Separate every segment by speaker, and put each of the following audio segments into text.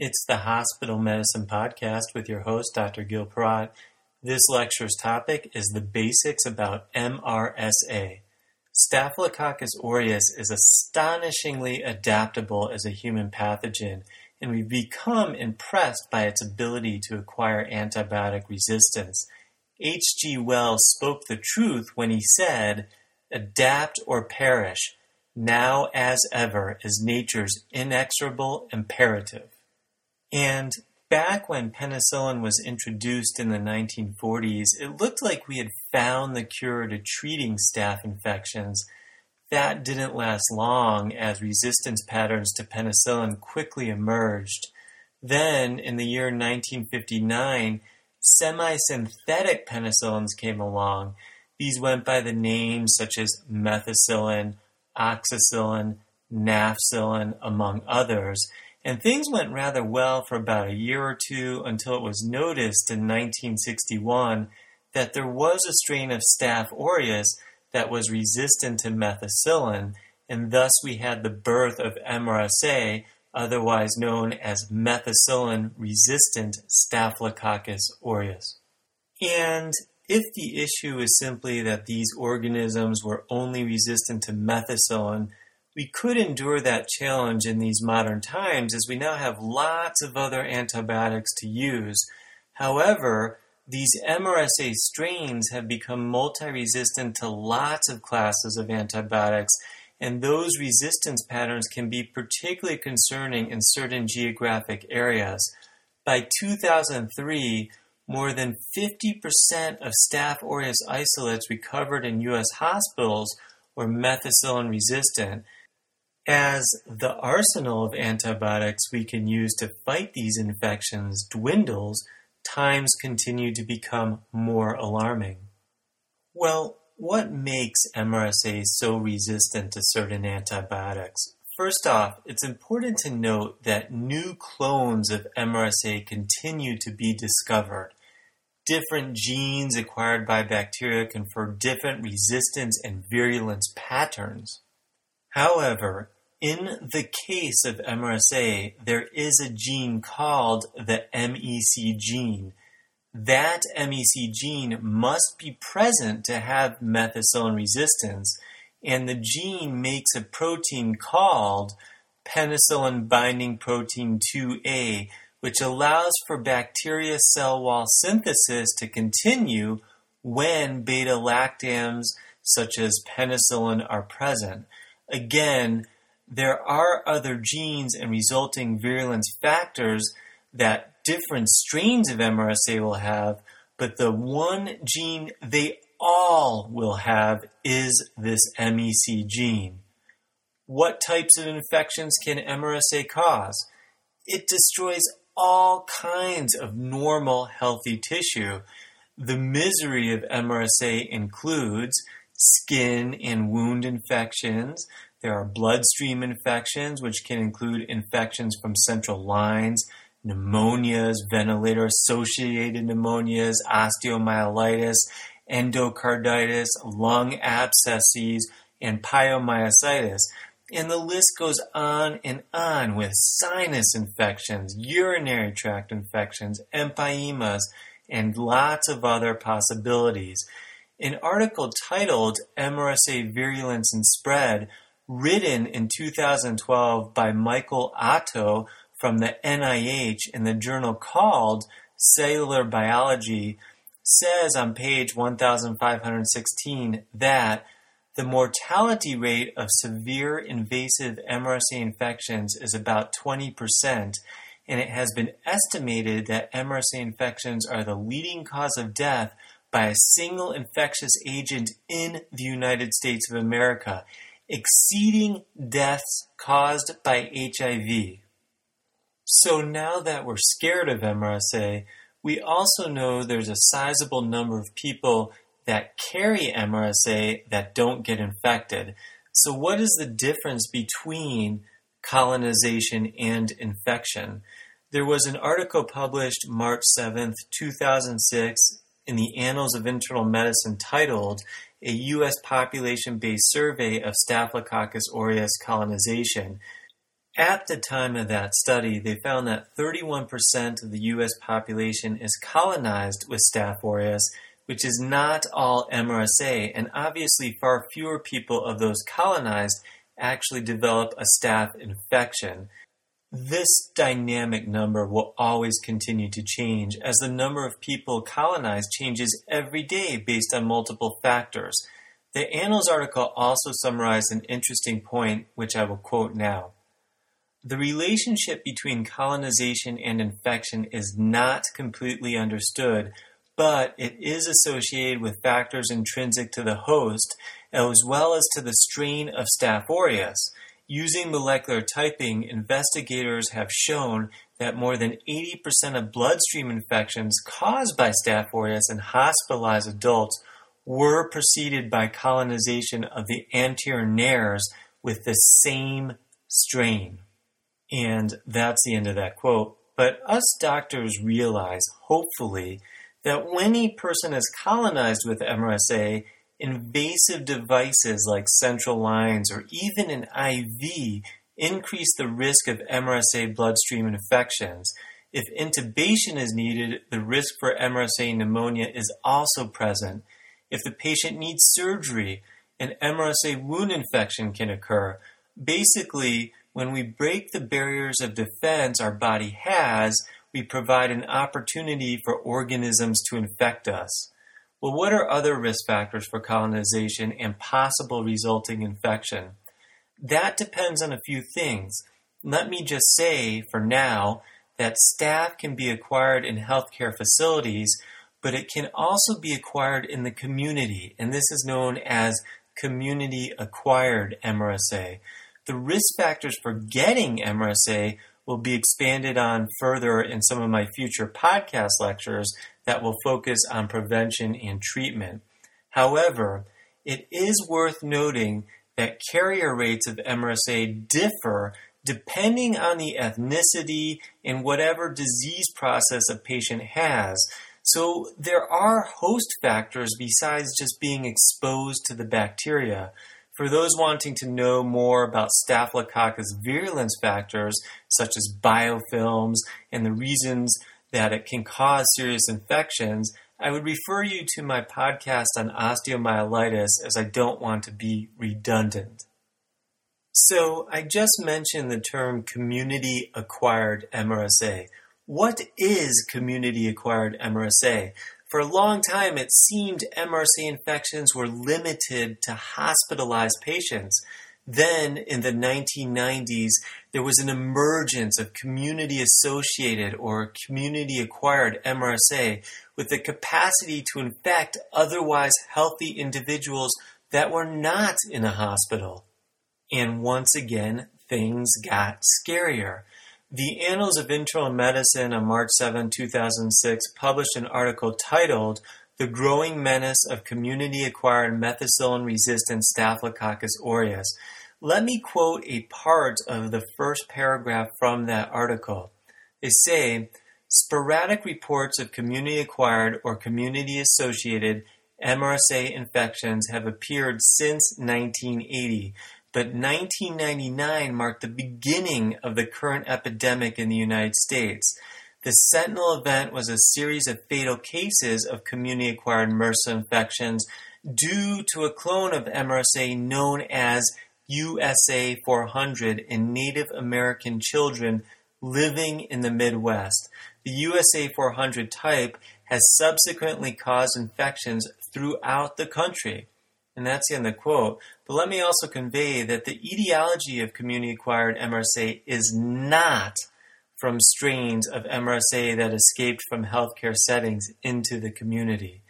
Speaker 1: It's the Hospital Medicine Podcast with your host, Dr. Gil Parat. This lecture's topic is the basics about MRSA. Staphylococcus aureus is astonishingly adaptable as a human pathogen, and we've become impressed by its ability to acquire antibiotic resistance. H.G. Wells spoke the truth when he said, Adapt or perish, now as ever is nature's inexorable imperative. And back when penicillin was introduced in the 1940s, it looked like we had found the cure to treating staph infections. That didn't last long as resistance patterns to penicillin quickly emerged. Then, in the year 1959, semi synthetic penicillins came along. These went by the names such as methicillin, oxacillin, nafcillin, among others. And things went rather well for about a year or two until it was noticed in 1961 that there was a strain of Staph aureus that was resistant to methicillin, and thus we had the birth of MRSA, otherwise known as methicillin resistant Staphylococcus aureus. And if the issue is simply that these organisms were only resistant to methicillin, we could endure that challenge in these modern times as we now have lots of other antibiotics to use. However, these MRSA strains have become multi resistant to lots of classes of antibiotics, and those resistance patterns can be particularly concerning in certain geographic areas. By 2003, more than 50% of Staph aureus isolates recovered in U.S. hospitals were methicillin resistant, as the arsenal of antibiotics we can use to fight these infections dwindles, times continue to become more alarming. Well, what makes MRSA so resistant to certain antibiotics? First off, it's important to note that new clones of MRSA continue to be discovered. Different genes acquired by bacteria confer different resistance and virulence patterns. However, in the case of MRSA, there is a gene called the MEC gene. That MEC gene must be present to have methicillin resistance, and the gene makes a protein called penicillin binding protein 2A, which allows for bacteria cell wall synthesis to continue when beta lactams such as penicillin are present. Again, there are other genes and resulting virulence factors that different strains of MRSA will have, but the one gene they all will have is this MEC gene. What types of infections can MRSA cause? It destroys all kinds of normal, healthy tissue. The misery of MRSA includes skin and wound infections, there are bloodstream infections, which can include infections from central lines, pneumonias, ventilator associated pneumonias, osteomyelitis, endocarditis, lung abscesses, and pyomyositis. And the list goes on and on with sinus infections, urinary tract infections, empyemas, and lots of other possibilities. An article titled MRSA Virulence and Spread written in 2012 by Michael Otto from the NIH in the journal called Cellular Biology, says on page 1516 that the mortality rate of severe invasive MRSA infections is about 20%, and it has been estimated that MRSA infections are the leading cause of death by a single infectious agent in the United States of America exceeding deaths caused by HIV. So now that we're scared of MRSA, we also know there's a sizable number of people that carry MRSA that don't get infected. So, what is the difference between colonization and infection? There was an article published March 7th, 2006, in the Annals of Internal Medicine titled a U.S. population based survey of Staphylococcus aureus colonization. At the time of that study, they found that 31% of the US population is colonized with Staph aureus, which is not all MRSA, and obviously far fewer people of those colonized actually develop a staph infection. This dynamic number will always continue to change as the number of people colonized changes every day based on multiple factors. The Annals article also summarized an interesting point, which I will quote now. The relationship between colonization and infection is not completely understood, but it is associated with factors intrinsic to the host as well as to the strain of Staph aureus. Using molecular typing, investigators have shown that more than 80% of bloodstream infections caused by Staph aureus in hospitalized adults were preceded by colonization of the anterior nares with the same strain. And that's the end of that quote. But us doctors realize, hopefully, that when a person is colonized with MRSA, invasive devices like central lines or even an IV increase the risk of MRSA bloodstream infections. If intubation is needed, the risk for MRSA pneumonia is also present. If the patient needs surgery, an MRSA wound infection can occur. Basically, when we break the barriers of defense our body has, we provide an opportunity for organisms to infect us. Well, what are other risk factors for colonization and possible resulting infection? That depends on a few things. Let me just say for now that staph can be acquired in healthcare facilities, but it can also be acquired in the community, and this is known as community acquired MRSA. The risk factors for getting MRSA will be expanded on further in some of my future podcast lectures, that will focus on prevention and treatment. However, it is worth noting that carrier rates of MRSA differ depending on the ethnicity and whatever disease process a patient has. So there are host factors besides just being exposed to the bacteria. For those wanting to know more about Staphylococcus virulence factors, such as biofilms and the reasons that it can cause serious infections, I would refer you to my podcast on osteomyelitis as I don't want to be redundant. So, I just mentioned the term community acquired MRSA. What is community acquired MRSA? For a long time, it seemed MRSA infections were limited to hospitalized patients. Then in the 1990s, there was an emergence of community associated or community acquired MRSA with the capacity to infect otherwise healthy individuals that were not in a hospital. And once again, things got scarier. The Annals of Internal Medicine on March 7, 2006 published an article titled The Growing Menace of Community Acquired Methicillin Resistant Staphylococcus aureus let me quote a part of the first paragraph from that article. They say, sporadic reports of community acquired or community associated MRSA infections have appeared since 1980, but 1999 marked the beginning of the current epidemic in the United States. The Sentinel event was a series of fatal cases of community acquired MRSA infections due to a clone of MRSA known as USA 400 in Native American children living in the Midwest. The USA 400 type has subsequently caused infections throughout the country. And that's in the quote. But let me also convey that the etiology of community acquired MRSA is not from strains of MRSA that escaped from healthcare settings into the community.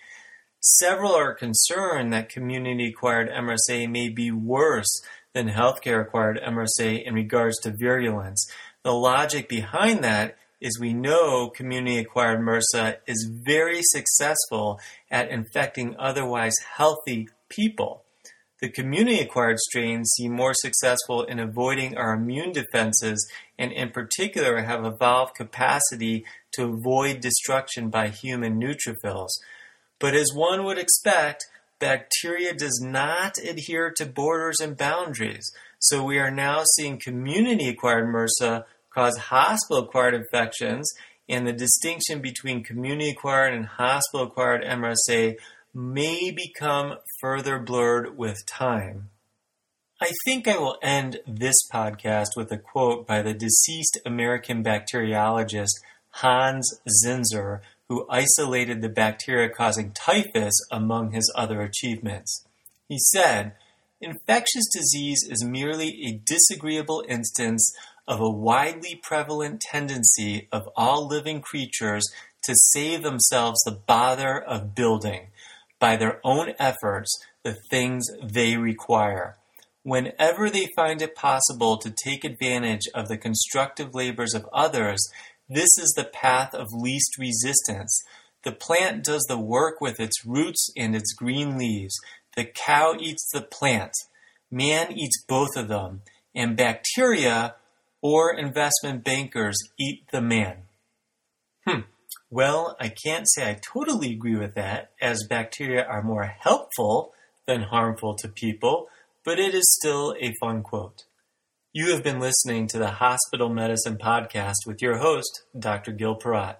Speaker 1: Several are concerned that community acquired MRSA may be worse than healthcare acquired MRSA in regards to virulence. The logic behind that is we know community acquired MRSA is very successful at infecting otherwise healthy people. The community acquired strains seem more successful in avoiding our immune defenses and, in particular, have evolved capacity to avoid destruction by human neutrophils. But as one would expect, bacteria does not adhere to borders and boundaries. So we are now seeing community acquired MRSA cause hospital acquired infections, and the distinction between community acquired and hospital acquired MRSA may become further blurred with time. I think I will end this podcast with a quote by the deceased American bacteriologist Hans Zinsser, who isolated the bacteria causing typhus among his other achievements. He said, Infectious disease is merely a disagreeable instance of a widely prevalent tendency of all living creatures to save themselves the bother of building, by their own efforts, the things they require Whenever they find it possible to take advantage of the constructive labors of others, this is the path of least resistance. The plant does the work with its roots and its green leaves. The cow eats the plant. Man eats both of them. And bacteria or investment bankers eat the man. Hmm. Well, I can't say I totally agree with that, as bacteria are more helpful than harmful to people but it is still a fun quote. You have been listening to the Hospital Medicine Podcast with your host, Dr. Gil Peratt.